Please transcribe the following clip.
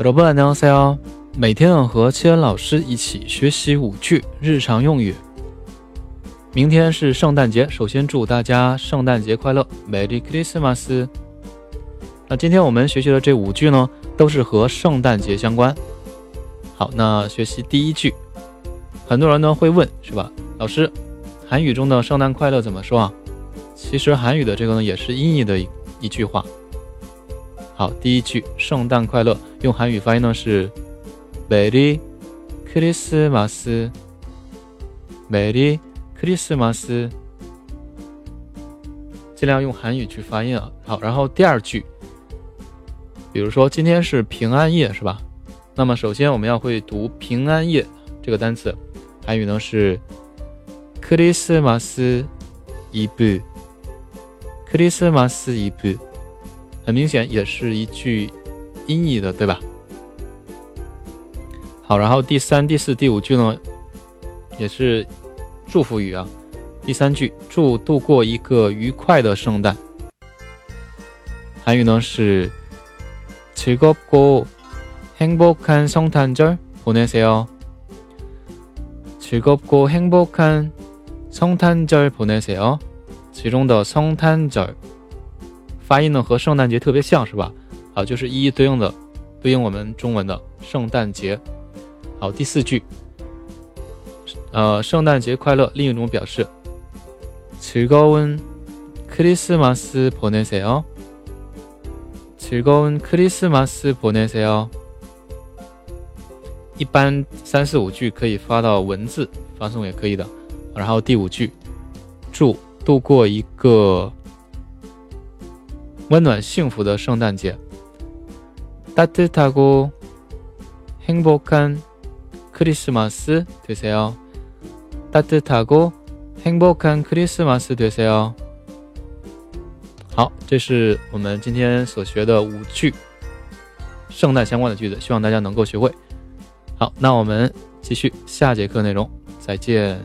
여러분안녕하세요每天和七恩老师一起学习五句日常用语。明天是圣诞节，首先祝大家圣诞节快乐，Merry Christmas。那今天我们学习的这五句呢，都是和圣诞节相关。好，那学习第一句，很多人呢会问，是吧？老师，韩语中的圣诞快乐怎么说啊？其实韩语的这个呢，也是音译的一一句话。 好，第一句圣诞快乐，用韩语发音呢是 Merry Christmas，Merry Christmas，尽量用韩语去发音啊。好，然后第二句，比如说今天是平安夜，是吧？那么首先我们要会读平安夜这个单词，韩语呢是 Christmas Eve，Christmas Eve。很明显，也是一句音译的，对吧？好，然后第三、第四、第五句呢，也是祝福语啊。第三句，祝度过一个愉快的圣诞。韩语呢是즐겁고행복한성탄절보내세 요。 즐겁고행복한성탄절보내세 요。 其中的성탄절。 发音呢和圣诞节特别像是吧？好，就是一一对应的，对应我们中文的圣诞节。好，第四句，呃，圣诞节快乐。另一种表示，즐거운크리스마스보내세 요。 즐거운크리스마스보내세 요。 一般三四五句可以发到文字发送也可以的。然后第五句，祝度过一个。 温暖幸福的圣诞节。따뜻하고행복한크리스마스되세 요。 따뜻하고행복한크리스마스되세 요。 好，这是我们今天所学的五句圣诞相关的句子，希望大家能够学会。好，那我们继续下节课内容，再见。